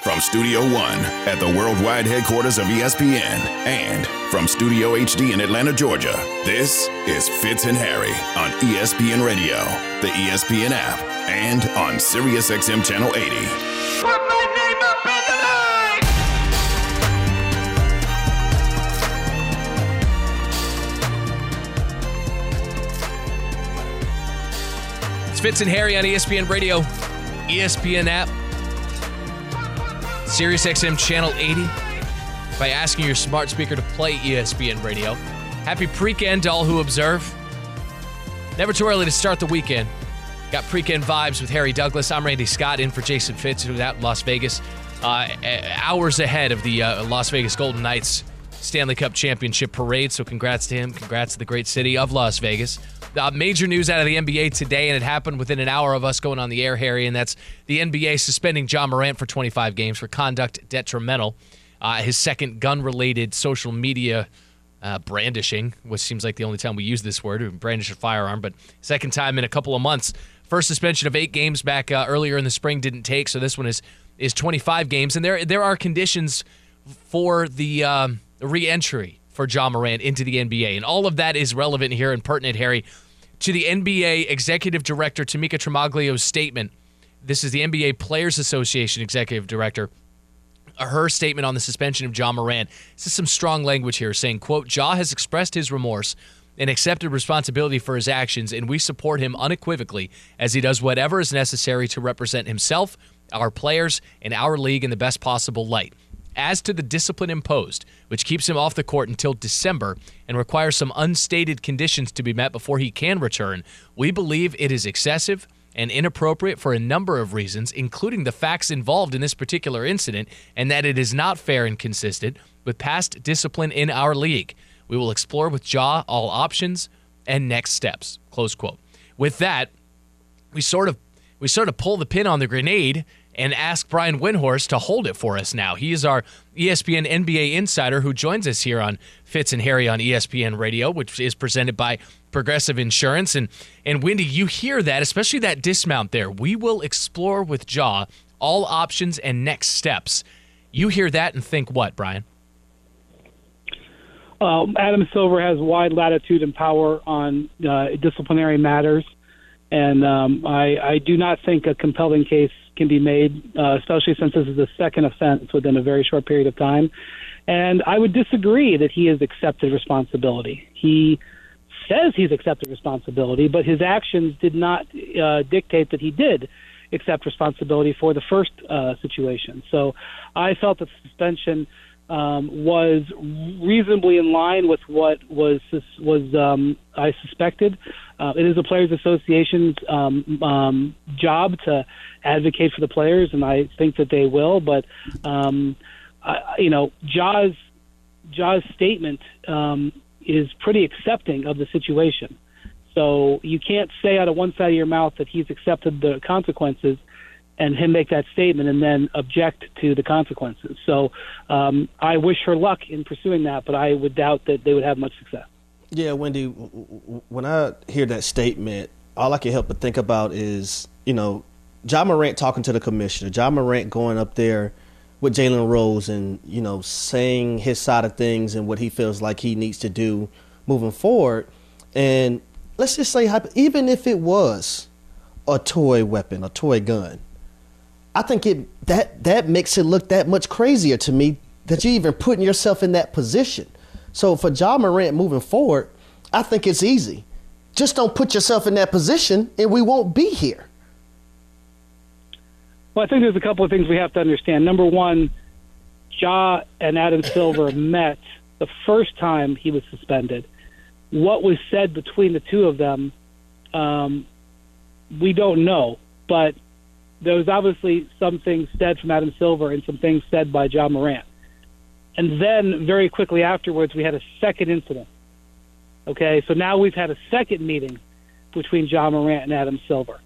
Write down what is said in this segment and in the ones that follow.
From Studio One at the worldwide headquarters of ESPN and from Studio HD in Atlanta, Georgia, this is Fitz and Harry on ESPN Radio, the ESPN app, and on SiriusXM Channel 80. Put my name up in the line! It's Fitz and Harry on ESPN Radio, ESPN app, SiriusXM Channel 80. By asking your smart speaker to play ESPN Radio. Happy pre-weekend to all who observe. Never too early to start the weekend. Got pre-weekend vibes with Harry Douglas. I'm Randy Scott in for Jason Fitz, who's out in Las Vegas, uh, hours ahead of the uh, Las Vegas Golden Knights Stanley Cup Championship parade. So congrats to him. Congrats to the great city of Las Vegas. Uh, major news out of the NBA today, and it happened within an hour of us going on the air, Harry, and that's the NBA suspending Ja Morant for 25 games for conduct detrimental. Uh, his second gun-related social media uh, brandishing, which seems like the only time we use this word, brandish a firearm, but second time in a couple of months. First suspension of eight games back uh, earlier in the spring didn't take, so this one is is 25 games, and there there are conditions for the um, re-entry for Ja Morant into the NBA, and all of that is relevant here and pertinent, Harry, to the NBA Executive Director Tamika Tremaglio's statement. This is the NBA Players Association Executive Director her statement on the suspension of Ja Morant. This is some strong language here saying, quote, Ja has expressed his remorse and accepted responsibility for his actions, and we support him unequivocally as he does whatever is necessary to represent himself, our players, and our league in the best possible light. As to the discipline imposed, which keeps him off the court until December and requires some unstated conditions to be met before he can return, we believe it is excessive and inappropriate for a number of reasons, including the facts involved in this particular incident, and that it is not fair and consistent with past discipline in our league. We will explore with Ja all options and next steps. Close quote. With that, we sort of we sort of pull the pin on the grenade and ask Brian Windhorst to hold it for us now. He is our ESPN NBA insider who joins us here on Fitz and Harry on ESPN Radio, which is presented by Progressive Insurance. And and Windy, you hear that, especially that dismount there. We will explore with Ja all options and next steps. You hear that and think what, Brian? Um, Adam Silver has wide latitude and power on uh, disciplinary matters, and um, I, I do not think a compelling case can be made, uh, especially since this is the second offense within a very short period of time. And I would disagree that he has accepted responsibility. He says he's accepted responsibility, but his actions did not uh, dictate that he did accept responsibility for the first uh, situation. So I felt that suspension um, was reasonably in line with what was was um, I suspected. Uh, it is the Players Association's um, um, job to advocate for the players, and I think that they will. But um, I, you know, Ja's Ja's statement um, is pretty accepting of the situation. So you can't say out of one side of your mouth that he's accepted the consequences and him make that statement and then object to the consequences. So um, I wish her luck in pursuing that, but I would doubt that they would have much success. Yeah, Windy, when I hear that statement, all I can help but think about is, you know, Ja Morant talking to the commissioner, Ja Morant going up there with Jalen Rose and, you know, saying his side of things and what he feels like he needs to do moving forward. And let's just say, even if it was a toy weapon, a toy gun, I think it that that makes it look that much crazier to me that you're even putting yourself in that position. So for Ja Morant moving forward, I think it's easy. Just don't put yourself in that position, and we won't be here. Well, I think there's a couple of things we have to understand. Number one, Ja and Adam Silver met the first time he was suspended. What was said between the two of them, um, we don't know. But there was obviously some things said from Adam Silver and some things said by Ja Morant. And then very quickly afterwards, we had a second incident. Okay, so now we've had a second meeting between Ja Morant and Adam Silver.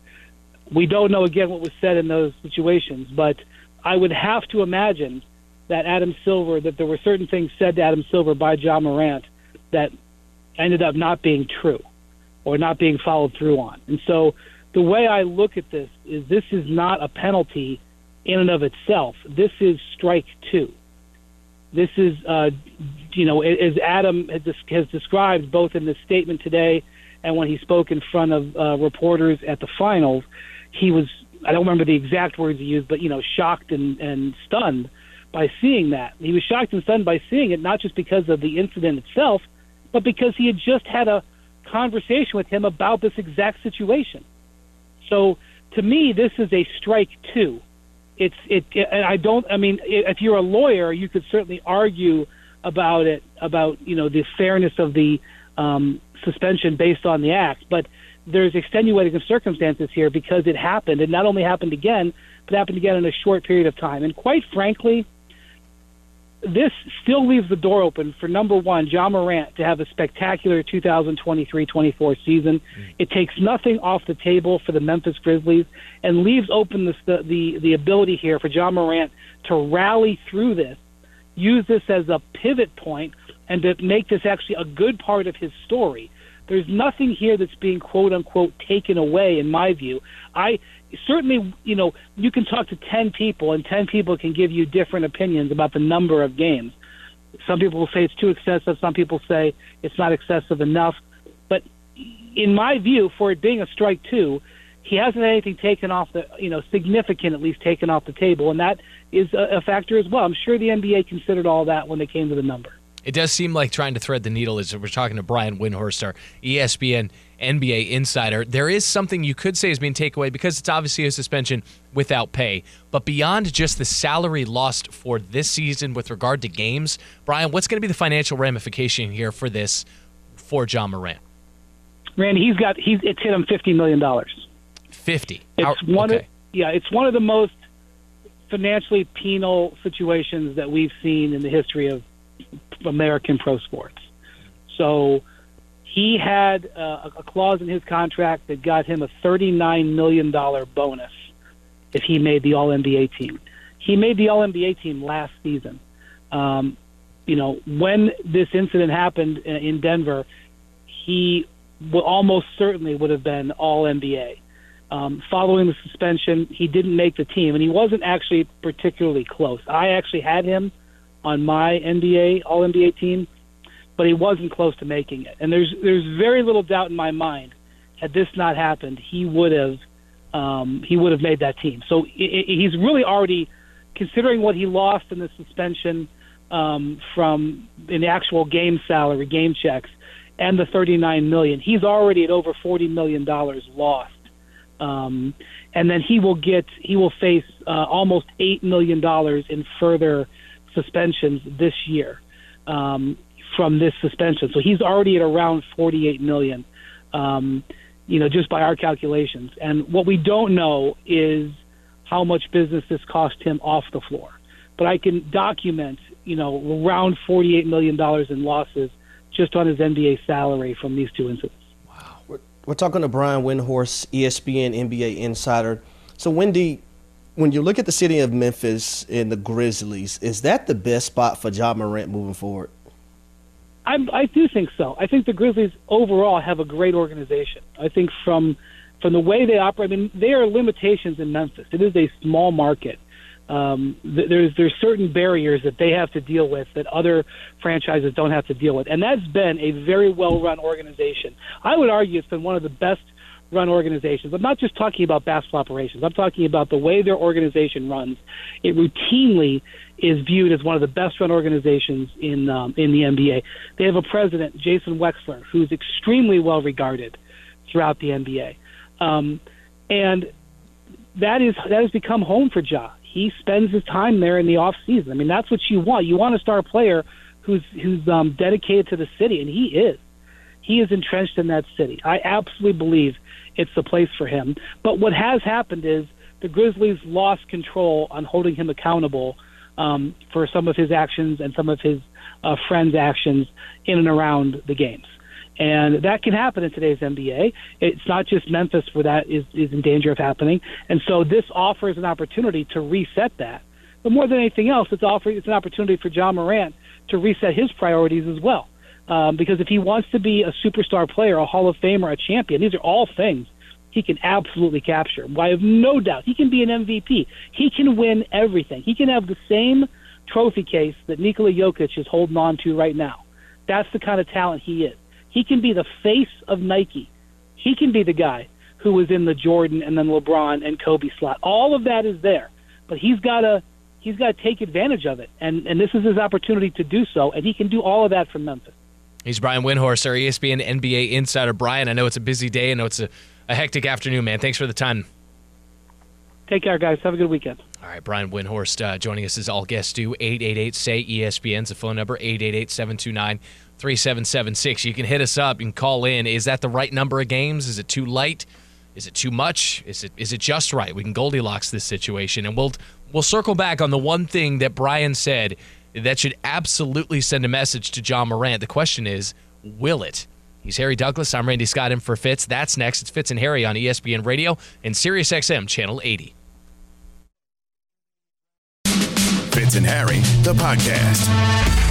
We don't know again what was said in those situations, but I would have to imagine that Adam Silver, that there were certain things said to Adam Silver by Ja Morant that ended up not being true or not being followed through on. And so the way I look at this is this is not a penalty in and of itself. This is strike two. This is, uh, you know, as Adam has described both in the statement today and when he spoke in front of uh, reporters at the finals, he was, I don't remember the exact words he used, but, you know, shocked and, and stunned by seeing that. He was shocked and stunned by seeing it, not just because of the incident itself, but because he had just had a conversation with him about this exact situation. So to me, this is a strike two. It's it, and I don't. I mean, if you're a lawyer, you could certainly argue about it about you know the fairness of the um, suspension based on the act, but there's extenuating circumstances here because it happened. It not only happened again, but happened again in a short period of time. And quite frankly, this still leaves the door open for number one, Ja Morant, to have a spectacular 2023-24 season. Mm. It takes nothing off the table for the Memphis Grizzlies and leaves open the the the ability here for Ja Morant to rally through this, use this as a pivot point, and to make this actually a good part of his story. There's nothing here that's being quote unquote taken away, in my view. I certainly, you know, you can talk to 10 people, and 10 people can give you different opinions about the number of games. Some people will say it's too excessive. Some people say it's not excessive enough. But in my view, for it being a strike two, he hasn't had anything taken off the, you know, significant at least taken off the table, and that is a, a factor as well. I'm sure the NBA considered all that when they came to the number. It does seem like trying to thread the needle as we're talking to Brian Windhorst, our ESPN NBA insider. There is something you could say is being taken away because it's obviously a suspension without pay. But beyond just the salary lost for this season with regard to games, Brian, what's going to be the financial ramification here for this for Ja Morant? Randy, he's got he's it's hit him fifty million dollars. Fifty. It's one okay. of yeah, it's one of the most financially penal situations that we've seen in the history of American pro sports. So he had uh, a clause in his contract that got him a $39 million bonus if he made the All NBA team. He made the All NBA team last season. Um, you know, when this incident happened in Denver, he almost certainly would have been All NBA. Um, following the suspension, he didn't make the team, and he wasn't actually particularly close. I actually had him on my NBA All NBA team, but he wasn't close to making it. And there's there's very little doubt in my mind had this not happened, he would have um, he would have made that team. So he's really already considering what he lost in the suspension um, from in the actual game salary, game checks, and the 39 million. He's already at over 40 million dollars lost. Um, and then he will get he will face uh, almost eight million dollars in further suspensions this year um, from this suspension. So he's already at around 48 million, um, you know, just by our calculations. And what we don't know is how much business this cost him off the floor. But I can document, you know, around 48 million dollars in losses just on his NBA salary from these two incidents. Wow. We're, we're talking to Brian Windhorst, ESPN NBA insider. So Windy, when you look at the city of Memphis and the Grizzlies, is that the best spot for Ja Morant moving forward? I, I do think so. I think the Grizzlies overall have a great organization. I think from from the way they operate, I mean, there are limitations in Memphis. It is a small market. Um, th- there's there's certain barriers that they have to deal with that other franchises don't have to deal with, and that's been a very well run organization. I would argue it's been one of the best run organizations. I'm not just talking about basketball operations. I'm talking about the way their organization runs. It routinely is viewed as one of the best run organizations in um, in the NBA. They have a president, Jason Wexler, who's extremely well regarded throughout the NBA, um, and that is that has become home for Ja. He spends his time there in the off season. I mean, that's what you want. You want a star player who's who's um, dedicated to the city, and he is. He is entrenched in that city. I absolutely believe it's the place for him. But what has happened is the Grizzlies lost control on holding him accountable um, for some of his actions and some of his uh, friends' actions in and around the games. And that can happen in today's NBA. It's not just Memphis where that is, is in danger of happening. And so this offers an opportunity to reset that. But more than anything else, it's, offer, it's an opportunity for Ja Morant to reset his priorities as well. Um, because if he wants to be a superstar player, a Hall of Famer, a champion, these are all things he can absolutely capture. I have no doubt he can be an MVP. He can win everything. He can have the same trophy case that Nikola Jokic is holding on to right now. That's the kind of talent he is. He can be the face of Nike. He can be the guy who was in the Jordan and then LeBron and Kobe slot. All of that is there, but he's got to he's got to take advantage of it, and and this is his opportunity to do so, and he can do all of that from Memphis. He's Brian Windhorst, our ESPN NBA insider. Brian, I know it's a busy day. I know it's a, a hectic afternoon, man. Thanks for the time. Take care, guys. Have a good weekend. All right, Brian Windhorst uh, joining us as all guests do. 888 say ESPN's the phone number 888 729 3776. You can hit us up. You can call in. Is that the right number of games? Is it too light? Is it too much? Is it is it just right? We can Goldilocks this situation, and we'll we'll circle back on the one thing that Brian said that should absolutely send a message to Ja Morant. The question is, will it? He's Harry Douglas. I'm Randy Scott in for Fitz. That's next. It's Fitz and Harry on ESPN Radio and Sirius XM Channel 80. Fitz and Harry, the podcast.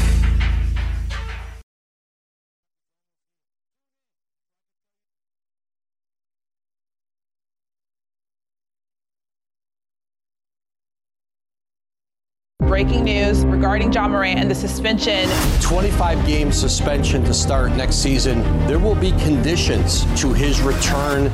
Breaking news regarding Ja Morant and the suspension. 25 game suspension to start next season. There will be conditions to his return.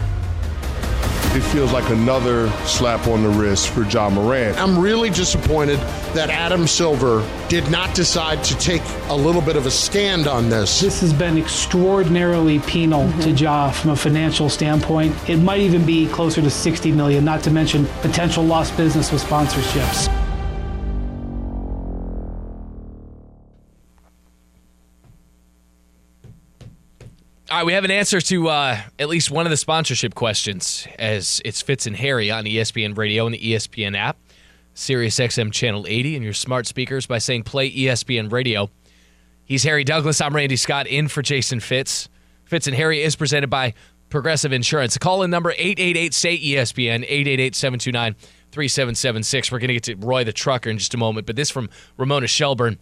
It feels like another slap on the wrist for Ja Morant. I'm really disappointed that Adam Silver did not decide to take a little bit of a stand on this. This has been extraordinarily penal mm-hmm. to Ja from a financial standpoint. It might even be closer to 60 million, not to mention potential lost business with sponsorships. All right, we have an answer to uh, at least one of the sponsorship questions as it's Fitz and Harry on ESPN Radio and the ESPN app, Sirius XM Channel 80, and your smart speakers by saying play ESPN Radio. He's Harry Douglas. I'm Randy Scott in for Jason Fitz. Fitz and Harry is presented by Progressive Insurance. Call in number 888 say ESPN, 888 729 3776. We're going to get to Roy the Trucker in just a moment, but this from Ramona Shelburne,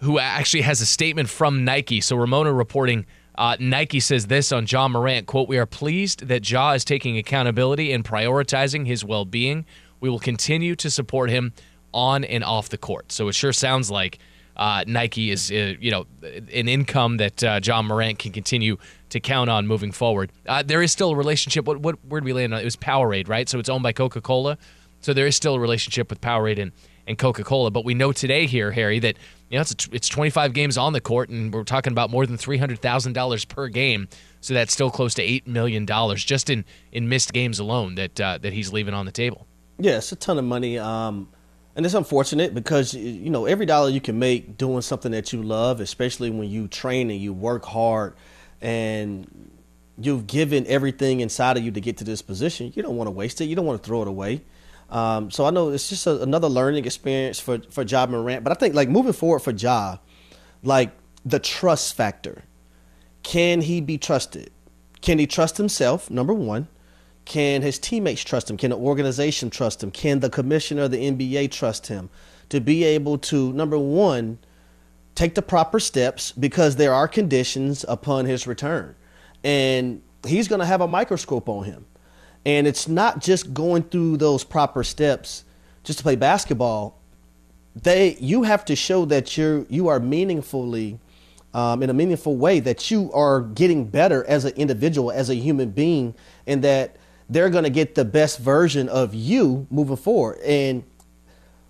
who actually has a statement from Nike. So Ramona reporting uh, Nike says this on Ja Morant, quote, We are pleased that Ja is taking accountability and prioritizing his well-being. We will continue to support him on and off the court. So it sure sounds like uh, Nike is, uh, you know, an income that uh, Ja Morant can continue to count on moving forward. Uh, there is still a relationship. What, what where did we land on? It was Powerade, right? So it's owned by Coca-Cola. So there is still a relationship with Powerade and, and Coca-Cola. But we know today here, Harry, that – you know, it's, it's 25 games on the court, and we're talking about more than $300,000 per game. So that's still close to $8 million just in, in missed games alone that, uh, that he's leaving on the table. Yeah, it's a ton of money. Um, and it's unfortunate because, you know, every dollar you can make doing something that you love, especially when you train and you work hard and you've given everything inside of you to get to this position, you don't want to waste it. You don't want to throw it away. Um, so I know it's just a, another learning experience for for Ja Morant. But I think like moving forward for Ja, like the trust factor. Can he be trusted? Can he trust himself? Number one. Can his teammates trust him? Can the organization trust him? Can the commissioner of the NBA trust him to be able to number one take the proper steps because there are conditions upon his return, and he's going to have a microscope on him. And it's not just going through those proper steps just to play basketball. They you have to show that you're you are meaningfully um, in a meaningful way that you are getting better as an individual, as a human being, and that they're going to get the best version of you moving forward. And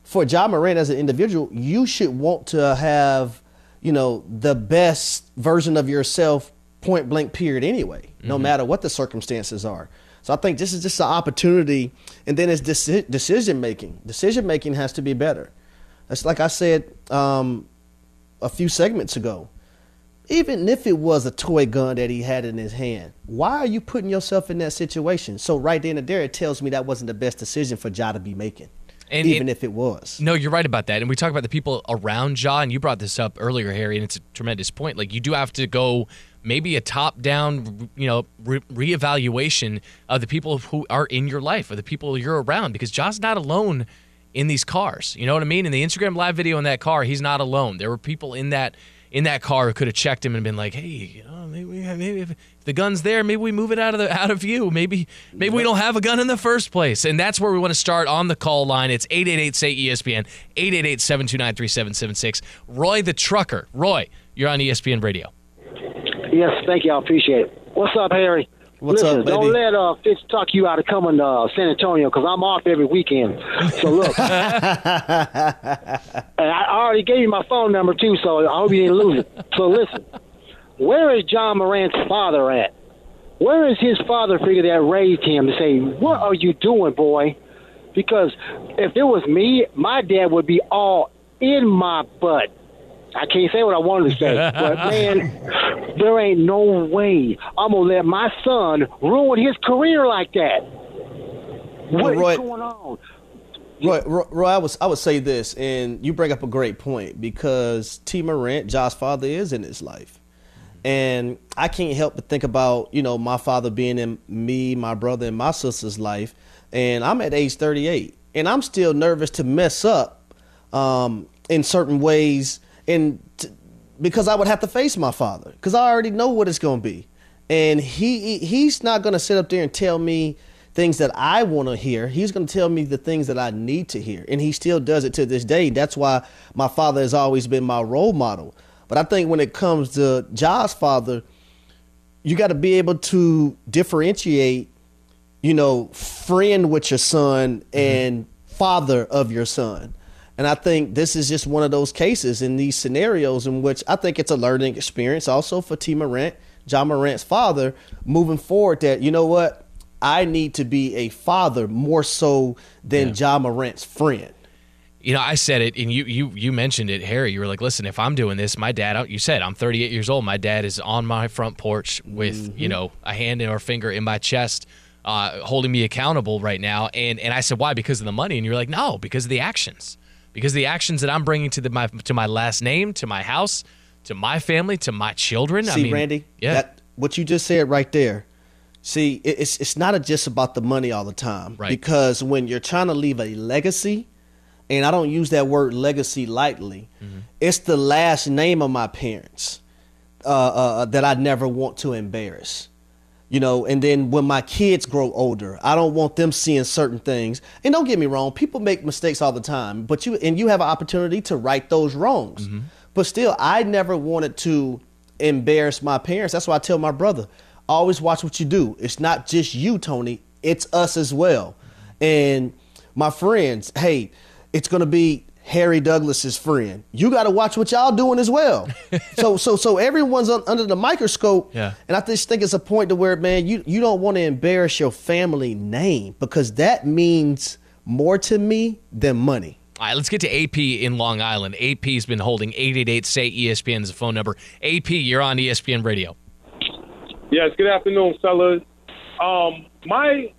for Ja Morant as an individual, you should want to have, you know, the best version of yourself point blank period anyway, mm-hmm. no matter what the circumstances are. So I think this is just an opportunity, and then it's deci- decision making. Decision making has to be better. That's like I said um, a few segments ago. Even if it was a toy gun that he had in his hand, why are you putting yourself in that situation? So right then and there, it tells me that wasn't the best decision for Ja to be making. And even it, if it was. No, you're right about that. And we talk about the people around Ja, and you brought this up earlier, Harry, and it's a tremendous point. Like you do have to go maybe a top-down, you know, re- reevaluation of the people who are in your life or the people you're around because Ja's not alone in these cars. You know what I mean? In the Instagram live video in that car, he's not alone. There were people in that in that car who could have checked him and been like, "Hey, you know, maybe, maybe if the gun's there, maybe we move it out of the out of view. Maybe maybe we don't have a gun in the first place." And that's where we want to start on the call line. It's 888 say ESPN 888-729-3776. Roy the trucker. Roy, you're on ESPN Radio. Yes, thank you. I appreciate it. What's up, Harry? What's Listen, up, baby? don't let uh, Fitz talk you out of coming to uh, San Antonio because I'm off every weekend. So look, and I already gave you my phone number too, so I hope you didn't lose it. So listen, where is Ja Morant's father at? Where is his father figure that raised him to say, "What are you doing, boy?" Because if it was me, my dad would be all in my butt. I can't say what I wanted to say, but man, there ain't no way I'm gonna let my son ruin his career like that. What is Roy- going on? Roy, Roy, Roy, I was I would say this, and you bring up a great point because Tee Morant, Ja's father, is in his life, and I can't help but think about you know my father being in me, my brother, and my sister's life, and I'm at age 38, and I'm still nervous to mess up um, in certain ways, and t- because I would have to face my father because I already know what it's going to be, and he he's not going to sit up there and tell me things that I want to hear. He's going to tell me the things that I need to hear. And he still does it to this day. That's why my father has always been my role model. But I think when it comes to Ja's father, you got to be able to differentiate, you know, friend with your son mm-hmm. and father of your son. And I think this is just one of those cases in these scenarios in which I think it's a learning experience also for Tee Morant, Ja Morant's father, moving forward that, you know what, I need to be a father more so than Ja Morant's friend. You know, I said it, and you you you mentioned it, Harry. You were like, "Listen, if I'm doing this, my dad." You said I'm 38 years old. My dad is on my front porch with you know a hand or finger in my chest, uh, holding me accountable right now. And and I said, "Why? Because of the money?" And you're like, "No, because of the actions. Because the actions that I'm bringing to the my to my last name, to my house, to my family, to my children." I See, mean, Randy, yeah, that, what you just said right there. See, it's it's not just about the money all the time, Right. Because when you're trying to leave a legacy, and I don't use that word legacy lightly, Mm-hmm. it's the last name of my parents uh, uh, that I never want to embarrass. You know, and then when my kids grow older, I don't want them seeing certain things. And don't get me wrong, people make mistakes all the time, but you and you have an opportunity to right those wrongs. Mm-hmm. But still, I never wanted to embarrass my parents. That's why I tell my brother, always watch what you do. It's not just you, Toney. It's us as well. And my friends, hey, it's gonna be Harry Douglas's friend. You got to watch what y'all doing as well. so, so, so everyone's un, under the microscope. Yeah. And I just think it's a point to where, man, you you don't want to embarrass your family name because that means more to me than money. All right, let's get to AP in Long Island. AP's been holding 888 say ESPN as a phone number. AP, you're on ESPN Radio. Yes, good afternoon, fellas. Um, my,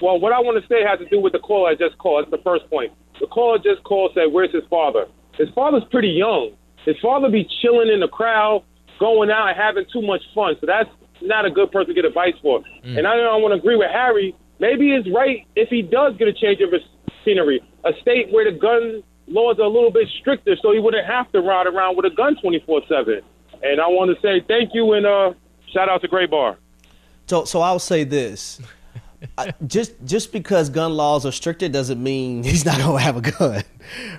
well, what I want to say has to do with the call I just called. That's the first point. The caller just called said, "Where's his father?" His father's pretty young. His father be chilling in the crowd, going out and having too much fun. So that's not a good person to get advice for. And I don't want to agree with Harry. Maybe it's right if he does get a change of his scenery, a state where the gun laws are a little bit stricter, so he wouldn't have to ride around with a gun 24/7. And I want to say thank you and uh, shout out to Gray Bar. So, so I'll say this: I, just just because gun laws are stricter doesn't mean he's not gonna have a gun,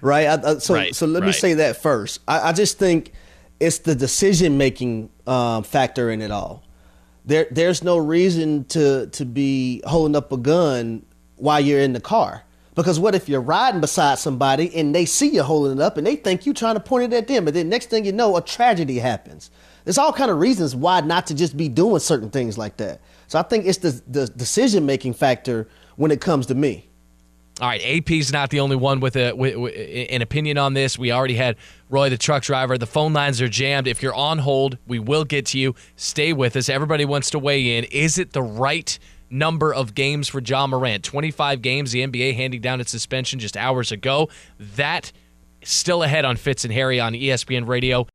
right? I, I, so, Right, so let me say that first. I, I just think it's the decision making um, factor in it all. There, there's no reason to to be holding up a gun while you're in the car. Because what if you're riding beside somebody and they see you holding it up and they think you're trying to point it at them, and then next thing you know, a tragedy happens. There's all kind of reasons why not to just be doing certain things like that. So I think it's the the decision making factor when it comes to me. All right, AP's not the only one with, a, with, with an opinion on this. We already had Roy, the truck driver. The phone lines are jammed. If you're on hold, we will get to you. Stay with us. Everybody wants to weigh in. Is it the right number of games for Ja Morant? 25 games. The NBA handing down its suspension just hours ago. That still ahead on Fitz and Harry on ESPN Radio.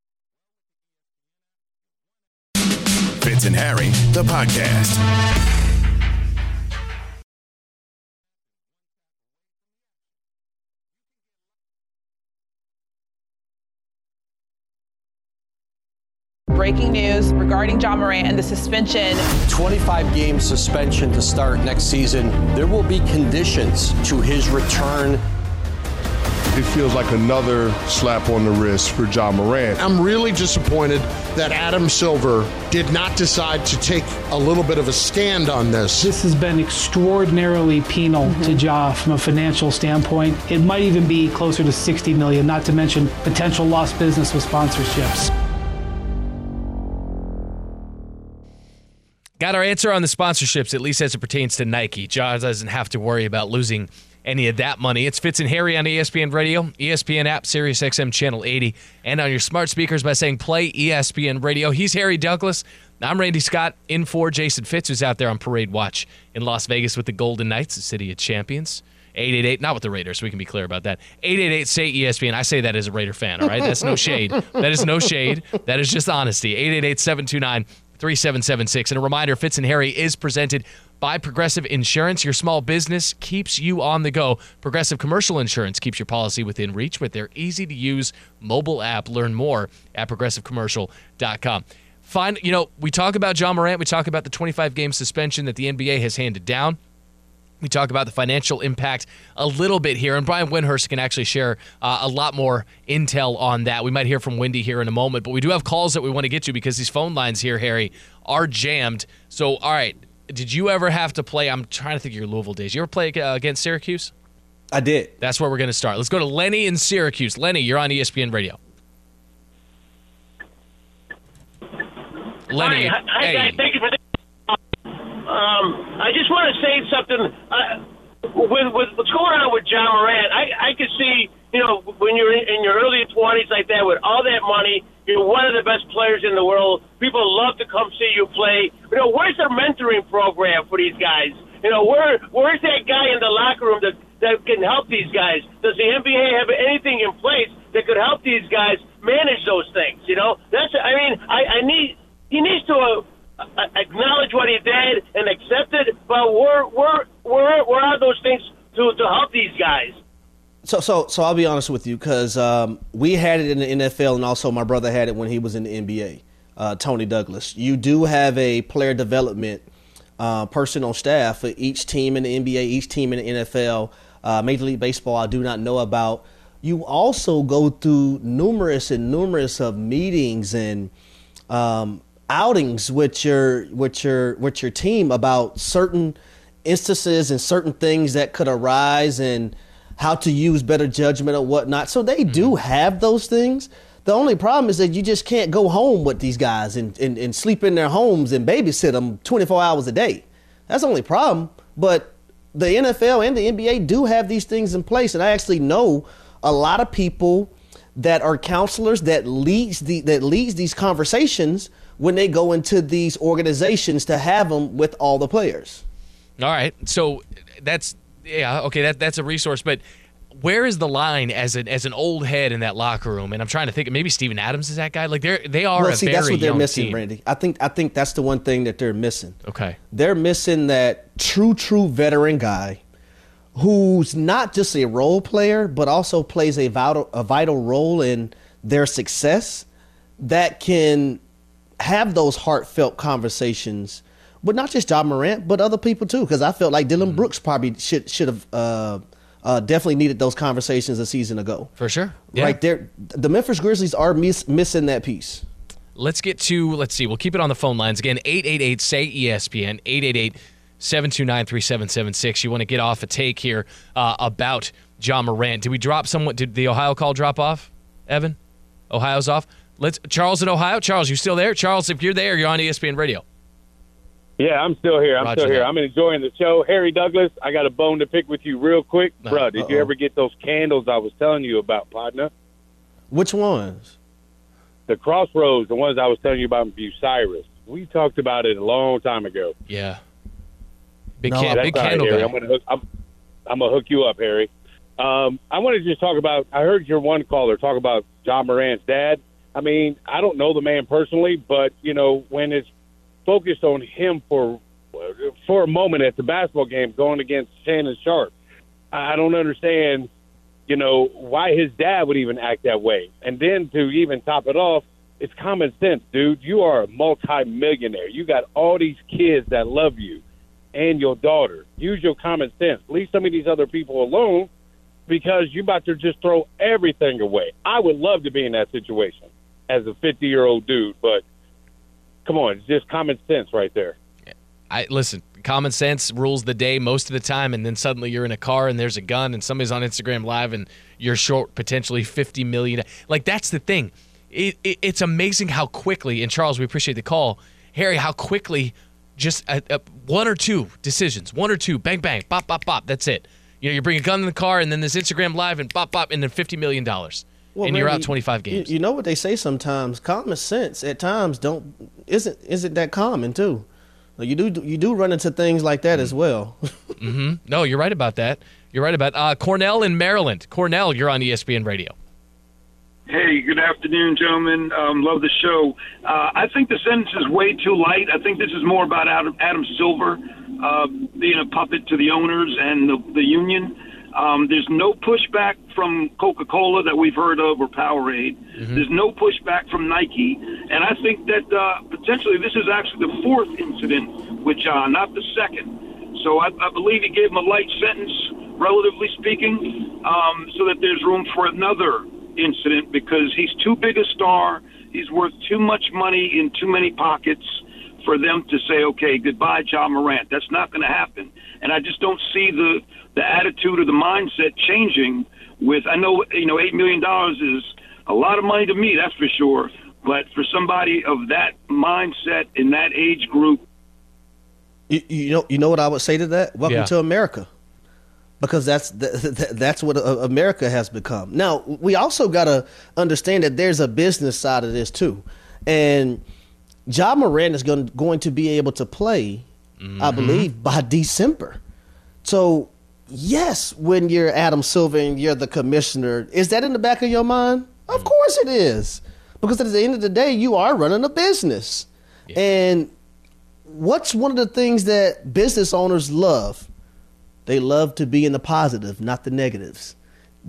Fitz and Harry, the podcast. Breaking news regarding Ja Morant and the suspension. 25 game suspension to start next season. There will be conditions to his return. It feels like another slap on the wrist for Ja Morant. I'm really disappointed that Adam Silver did not decide to take a little bit of a stand on this. This has been extraordinarily penal Mm-hmm. to Ja from a financial standpoint. It might even be closer to 60 million, not to mention potential lost business with sponsorships. Got our answer on the sponsorships, at least as it pertains to Nike. Ja doesn't have to worry about losing any of that money. It's Fitz and Harry on ESPN Radio, ESPN app, Sirius XM Channel 80, and on your smart speakers by saying play ESPN Radio. He's Harry Douglas. I'm Randy Scott, in for Jason Fitz, who's out there on parade watch in Las Vegas with the Golden Knights, the city of champions. 888, not with the Raiders, we can be clear about that. 888 say ESPN. I say that as a Raider fan, all right? That's no shade. That is no shade. That is just honesty. 888 729 3776. And a reminder Fitz and Harry is presented by Progressive Insurance. Your small business keeps you on the go. Progressive Commercial Insurance keeps your policy within reach with their easy to use mobile app. Learn more at progressivecommercial.com. Fine, you know, we talk about Ja Morant, we talk about the 25 game suspension that the NBA has handed down. We talk about the financial impact a little bit here, and Brian Windhorst can actually share uh, a lot more intel on that. We might hear from Windy here in a moment, but we do have calls that we want to get to because these phone lines here, Harry, are jammed. So, all right, did you ever have to play? I'm trying to think of your Louisville days. You ever play uh, against Syracuse? I did. That's where we're going to start. Let's go to Lenny in Syracuse. Lenny, you're on ESPN Radio. Lenny, Hi, hi hey. guys. Thank you for this. Um, I just want to say something. Uh, with, with what's going on with Ja Morant, I, I could see, you know, when you're in, your early 20s like that with all that money, you're one of the best players in the world. People love to come see you play. You know, where's their mentoring program for these guys? You know, where where's that guy in the locker room that, that can help these guys? Does the NBA have anything in place that could help these guys manage those things? You know, that's I mean, I, I need he needs to uh, acknowledge what he did and accept it. But where where are we're on those things to to help these guys? So, so, so I'll be honest with you because um, we had it in the NFL, and also my brother had it when he was in the NBA. Uh, Toney Douglas. You do have a player development uh, person on staff for each team in the NBA, each team in the NFL, uh, Major League Baseball. I do not know about. You also go through numerous and numerous of meetings and um, outings with your with your with your team about certain instances and certain things that could arise and how to use better judgment or whatnot. So they do mm-hmm. have those things. The only problem is that you just can't go home with these guys and, and, and sleep in their homes and babysit them 24 hours a day. That's the only problem. But the NFL and the NBA do have these things in place. And I actually know a lot of people that are counselors that leads the that leads these conversations when they go into these organizations to have them with all the players. All right. So that's yeah, okay, that that's a resource, but where is the line as an as an old head in that locker room? And I'm trying to think maybe Steven Adams is that guy. Like they're they are well, a see, that's what they're missing, team. Randy. I think I think that's the one thing that they're missing. Okay. They're missing that true, true veteran guy who's not just a role player, but also plays a vital a vital role in their success that can have those heartfelt conversations but not just Ja Morant, but other people too. Because I felt like Mm-hmm. Dillon Brooks probably should should have uh, uh, definitely needed those conversations a season ago. For sure. Yeah. Right there, the Memphis Grizzlies are miss, missing that piece. Let's get to let's see. We'll keep it on the phone lines again. 888 say E ESPN 888 729 3776. You want to get off a take here uh, about John Morant? Did we drop someone? Did the Ohio call drop off? Evan, Ohio's off. Let's Charles in Ohio. Charles, you still there? Charles, if you're there, you're on ESPN Radio. Yeah, I'm still here. I'm Roger still here. that. I'm enjoying the show. Harry Douglas, I got a bone to pick with you real quick. Uh, Bruh, did you uh-oh. ever get those candles I was telling you about, partner? Which ones? The Crossroads, the ones I was telling you about in Bucyrus. We talked about it a long time ago. Yeah. Big, No, can, big all right, candle Harry. guy. I'm gonna hook. I'm, I'm gonna hook you up, Harry. Um, I want to just talk about. I heard your one caller talk about Ja Morant's dad. I mean, I don't know the man personally, but you know, when it's focused on him for for a moment at the basketball game going against Shannon Sharpe, I don't understand. You know why his dad would even act that way, and then to even top it off, it's common sense, dude. You are a multi-millionaire. You got all these kids that love you and your daughter. Use your common sense. Leave some of these other people alone because you're about to just throw everything away. I would love to be in that situation as a 50 year old dude, but come on, it's just common sense right there. I listen. Common sense rules the day most of the time, and then suddenly you're in a car and there's a gun, and somebody's on Instagram Live, and you're short potentially 50 million. Like that's the thing. It, it, it's amazing how quickly. And Charles, we appreciate the call, Harry. How quickly, just a, a, one or two decisions, one or two, bang bang, bop bop bop. That's it. You know, you bring a gun in the car, and then this Instagram Live, and bop bop, and then 50 million dollars. Well, and you're out 25 games. You, you know what they say sometimes? Common sense at times don't isn't isn't that common too. Like, You do you do run into things like that as well. hmm No, you're right about that. You're right about uh, Cornell in Maryland. Cornell, you're on ESPN Radio. Hey, good afternoon, gentlemen. Um, love the show. Uh, I think the sentence is way too light. I think this is more about Adam, Adam Silver uh, being a puppet to the owners and the, the union. Um, there's no pushback from Coca Cola that we've heard of or Powerade. There's no pushback from Nike. And I think that uh, potentially this is actually the fourth incident with Ja, not the second. So I, I believe he gave him a light sentence, relatively speaking, um, so that there's room for another incident because he's too big a star. He's worth too much money in too many pockets for them to say, okay, goodbye, Ja Morant. That's not going to happen. And I just don't see the, the attitude or the mindset changing with, I know, you know, $8 million is a lot of money to me, that's for sure. But for somebody of that mindset in that age group, You, you know, you know what I would say to that? Welcome Yeah. to America, because that's th- that's what uh, America has become. Now we also got to understand that there's a business side of this too, and Ja Morant is going going to be able to play, I believe, by December. So yes, when you're Adam Silver and you're the commissioner, is that in the back of your mind? Of mm-hmm. course it is, because at the end of the day, you are running a business, and what's one of the things that business owners love? They love to be in the positive, not the negatives.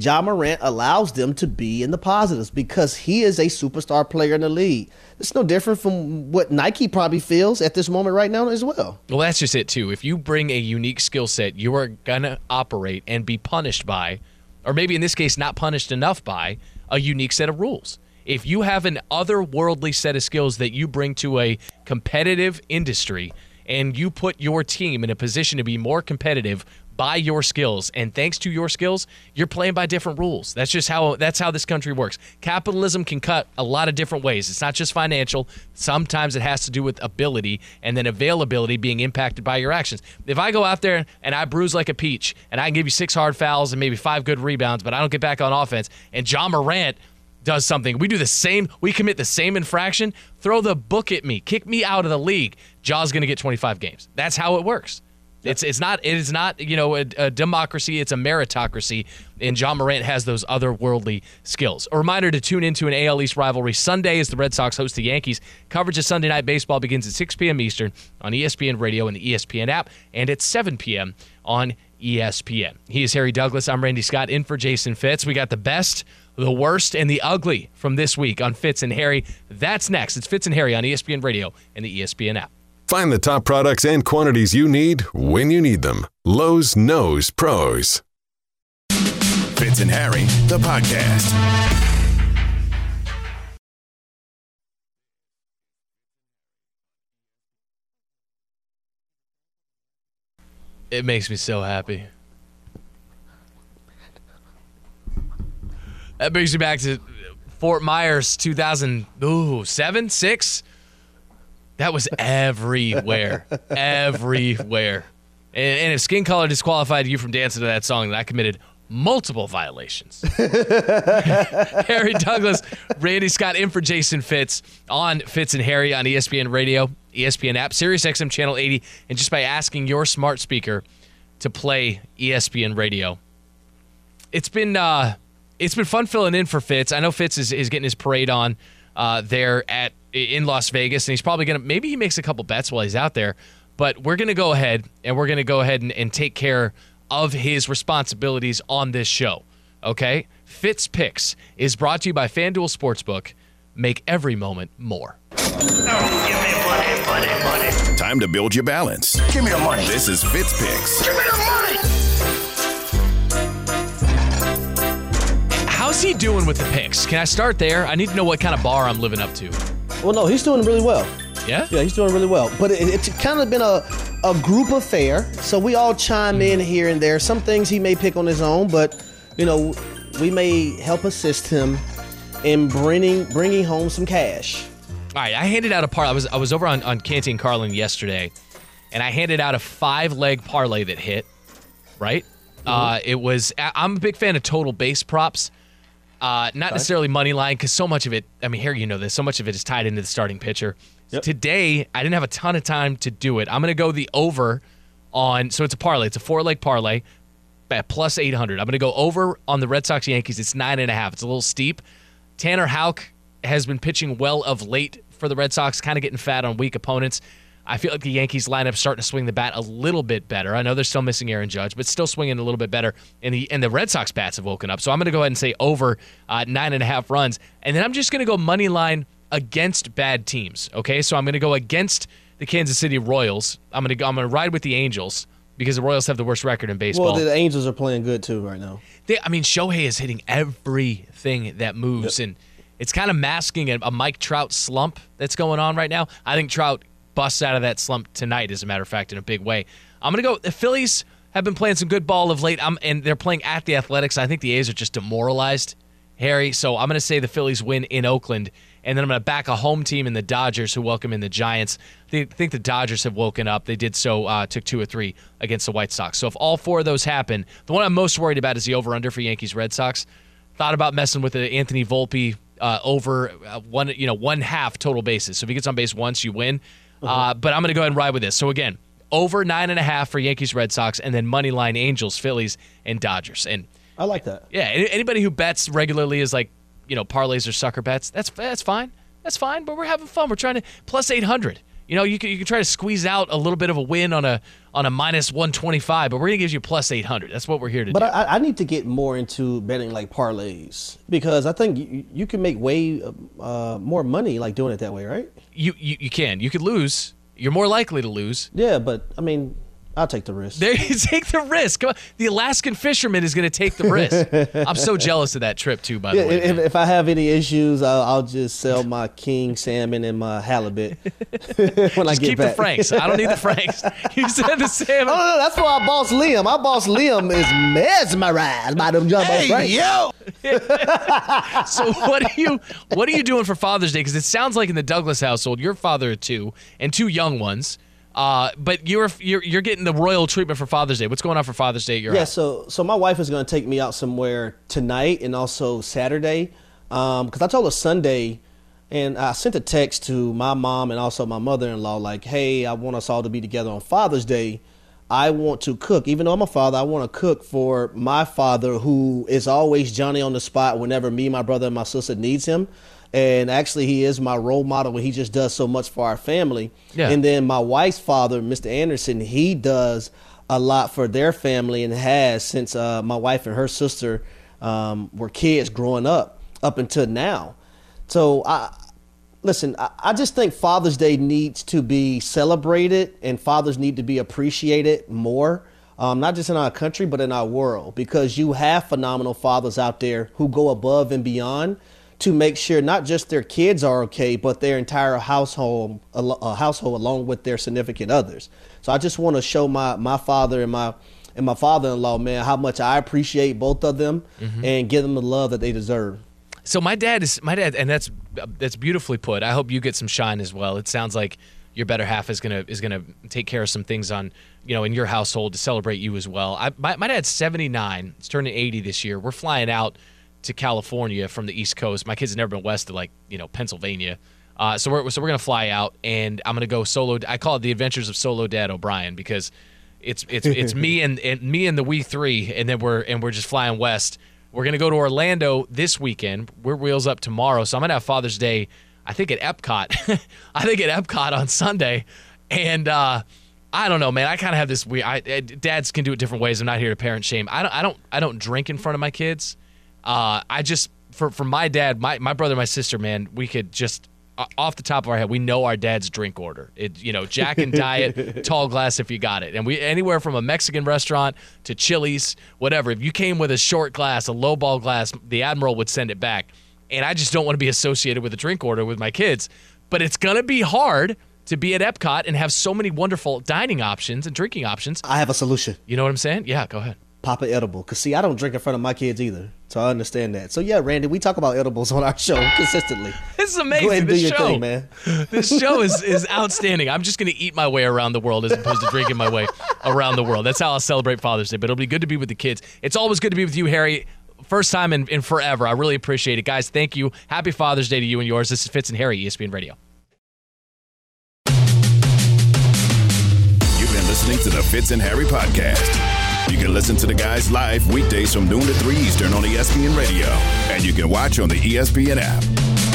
Ja Morant allows them to be in the positives because he is a superstar player in the league. It's no different from what Nike probably feels at this moment right now as well. Well, that's just it too. If you bring a unique skill set, you are gonna operate and be punished by, or maybe in this case, not punished enough by, a unique set of rules. If you have an otherworldly set of skills that you bring to a competitive industry, and you put your team in a position to be more competitive by your skills and thanks to your skills you're playing by different rules that's just how that's how this country works capitalism can cut a lot of different ways it's not just financial sometimes it has to do with ability and then availability being impacted by your actions if i go out there and i bruise like a peach and i can give you six hard fouls and maybe five good rebounds but i don't get back on offense and ja morant does something. We do the same, we commit the same infraction, throw the book at me, kick me out of the league. Ja's going to get 25 games. That's how it works. It's it's not it is not you know a, a democracy. It's a meritocracy, and Ja Morant has those otherworldly skills. A reminder to tune into an AL East rivalry Sunday as the Red Sox host the Yankees. Coverage of Sunday night baseball begins at 6 p.m. Eastern on ESPN Radio and the ESPN app, and at 7 p.m. on ESPN. He is Harry Douglas. I'm Randy Scott in for Jason Fitz. We got the best, the worst, and the ugly from this week on Fitz and Harry. That's next. It's Fitz and Harry on ESPN Radio and the ESPN app. Find the top products and quantities you need when you need them. Lowe's knows pros. Fitz and Harry, the podcast. It makes me so happy. That brings me back to Fort Myers 2007, 6. That was everywhere. everywhere. And, and if skin color disqualified you from dancing to that song, then I committed multiple violations. Harry Douglas, Randy Scott in for Jason Fitz on Fitz and Harry on ESPN Radio, ESPN app, Sirius XM Channel 80, and just by asking your smart speaker to play ESPN Radio. It's been uh, it's been fun filling in for Fitz. I know Fitz is, is getting his parade on uh, there at in Las Vegas, and he's probably gonna maybe he makes a couple bets while he's out there. But we're gonna go ahead and we're gonna go ahead and, and take care of his responsibilities on this show. Okay? Fitz Picks is brought to you by FanDuel Sportsbook, make every moment more. Time to build your balance. Give me the money. This is Fitz Picks. Give me the money. How's he doing with the picks? Can I start there? I need to know what kind of bar I'm living up to. Well, no, he's doing really well. Yeah? Yeah, he's doing really well. But it, it's kind of been a, a group affair. So we all chime in here and there. Some things he may pick on his own, but, you know, we may help assist him in bringing bringing home some cash. All right, I handed out a parlay. I was I was over on on Canty and Carlin yesterday, and I handed out a five leg parlay that hit. Right, uh, it was. I'm a big fan of total base props. Uh, not necessarily money line because so much of it. I mean, here you know this. So much of it is tied into the starting pitcher. Today, I didn't have a ton of time to do it. I'm going to go the over on. So it's a parlay. It's a four leg parlay at plus 800. I'm going to go over on the Red Sox Yankees. It's nine and a half. It's a little steep. Tanner Houck has been pitching well of late for the Red Sox, kind of getting fat on weak opponents. I feel like the Yankees lineup starting to swing the bat a little bit better. I know they're still missing Aaron Judge, but still swinging a little bit better. And the and the Red Sox bats have woken up. So I'm going to go ahead and say over uh, nine and a half runs, and then I'm just going to go money line against bad teams. Okay, so I'm going to go against the Kansas City Royals. I'm going to go. I'm going to ride with the Angels because the Royals have the worst record in baseball. Well, the Angels are playing good too right now. They, I mean, Shohei is hitting everything that moves, and it's kind of masking a, a Mike Trout slump that's going on right now. I think Trout busts out of that slump tonight, as a matter of fact, in a big way. I'm going to go. The Phillies have been playing some good ball of late, I'm, and they're playing at the Athletics. I think the A's are just demoralized, Harry. So I'm going to say the Phillies win in Oakland, and then I'm going to back a home team in the Dodgers, who welcome in the Giants. They think the Dodgers have woken up. They did so, uh, took two or three against the White Sox. So if all four of those happen, the one I'm most worried about is the over/under for Yankees Red Sox. Thought about messing with the Anthony Volpe uh, over uh, one, you know, one half total bases. So if he gets on base once, you win. Uh, but I'm going to go ahead and ride with this. So again, over nine and a half for Yankees Red Sox, and then money line Angels, Phillies, and Dodgers. And I like that. yeah, anybody who bets regularly is like, you know, parlays or sucker bets. That's that's fine. That's fine. But we're having fun. We're trying to plus eight hundred. You know, you can you can try to squeeze out a little bit of a win on a on a minus one twenty five, but we're gonna give you plus eight hundred. That's what we're here to But do. But I, I need to get more into betting like parlays because I think you, you can make way uh, more money like doing it that way, right? you, you you can. You could lose. You're more likely to lose. Yeah, but I mean, I'll take the risk. There you take the risk. Come on. The Alaskan fisherman is going to take the risk. I'm so jealous of that trip too. By the Yeah, way, if, if I have any issues, I'll, I'll just sell my king salmon and my halibut when I Just get keep back. the franks. I don't need the franks. You said the salmon. Oh, no, no, that's for our boss Liam. Our boss Liam is mesmerized by them jumbo Hey, franks. yo! so what are you what are you doing for Father's Day? Because it sounds like in the Douglas household, your father of two and two young ones. Uh, but you're you're you're getting the royal treatment for Father's Day. What's going on for Father's Day at your Yeah, house? so so my wife is going to take me out somewhere tonight and also Saturday, because I told her Sunday, and I sent a text to my mom and also my mother-in-law like, hey, I want us all to be together on Father's Day. I want to cook, even though I'm a father. I want to cook for my father, who is always Johnny on the spot whenever me, my brother, and my sister needs him. And actually, he is my role model. When he just does so much for our family. Yeah. And then my wife's father, Mr. Anderson, he does a lot for their family and has since uh, my wife and her sister um, were kids growing up up until now. So I listen. I, I just think Father's Day needs to be celebrated and fathers need to be appreciated more. Um, not just in our country, but in our world, because you have phenomenal fathers out there who go above and beyond to make sure not just their kids are okay, but their entire household, uh, household along with their significant others. So I just want to show my my father and my and my father-in-law, man, how much I appreciate both of them Mhm. and give them the love that they deserve. So my dad is my dad, and that's that's beautifully put. I hope you get some shine as well. It sounds like your better half is gonna is gonna take care of some things on you know in your household to celebrate you as well. I, my my dad's seventy nine. He's turning eighty this year. We're flying out to California from the East Coast. My kids have never been west to like you know Pennsylvania. Uh, so we're so we're gonna fly out, and I'm gonna go solo. I call it the Adventures of Solo Dad O'Brien because it's it's it's me and, and me and the we three, and then we're and we're just flying west. We're gonna go to Orlando this weekend. We're wheels up tomorrow, so I'm gonna have Father's Day. I think at Epcot. I think at Epcot on Sunday, and uh, I don't know, man. I kind of have this weird. I, uh, dads can do it different ways. I'm not here to parent shame. I don't. I don't. I don't drink in front of my kids. Uh, I just for for my dad, my my brother, my sister, man, we could just uh, off the top of our head, we know our dad's drink order. It you know Jack and Diet, tall glass if you got it, and we anywhere from a Mexican restaurant to Chili's, whatever. If you came with a short glass, a low ball glass, the Admiral would send it back. And I just don't want to be associated with a drink order with my kids. But it's gonna be hard to be at Epcot and have so many wonderful dining options and drinking options. I have a solution. You know what I'm saying? Yeah, go ahead. Pop an edible. Cause see, I don't drink in front of my kids either, so I understand that. So yeah, Randy, we talk about edibles on our show consistently. This is amazing. Go ahead and this do your show, thing, man. this show is is outstanding. I'm just gonna eat my way around the world as opposed to drinking my way around the world. That's how I'll celebrate Father's Day. But it'll be good to be with the kids. It's always good to be with you, Harry. First time in, in forever. I really appreciate it, guys. Thank you. Happy Father's Day to you and yours. This is Fitz and Harry, ESPN Radio. You've been listening to the Fitz and Harry podcast. You can listen to the guys live weekdays from noon to 3 Eastern on ESPN Radio. And you can watch on the ESPN app.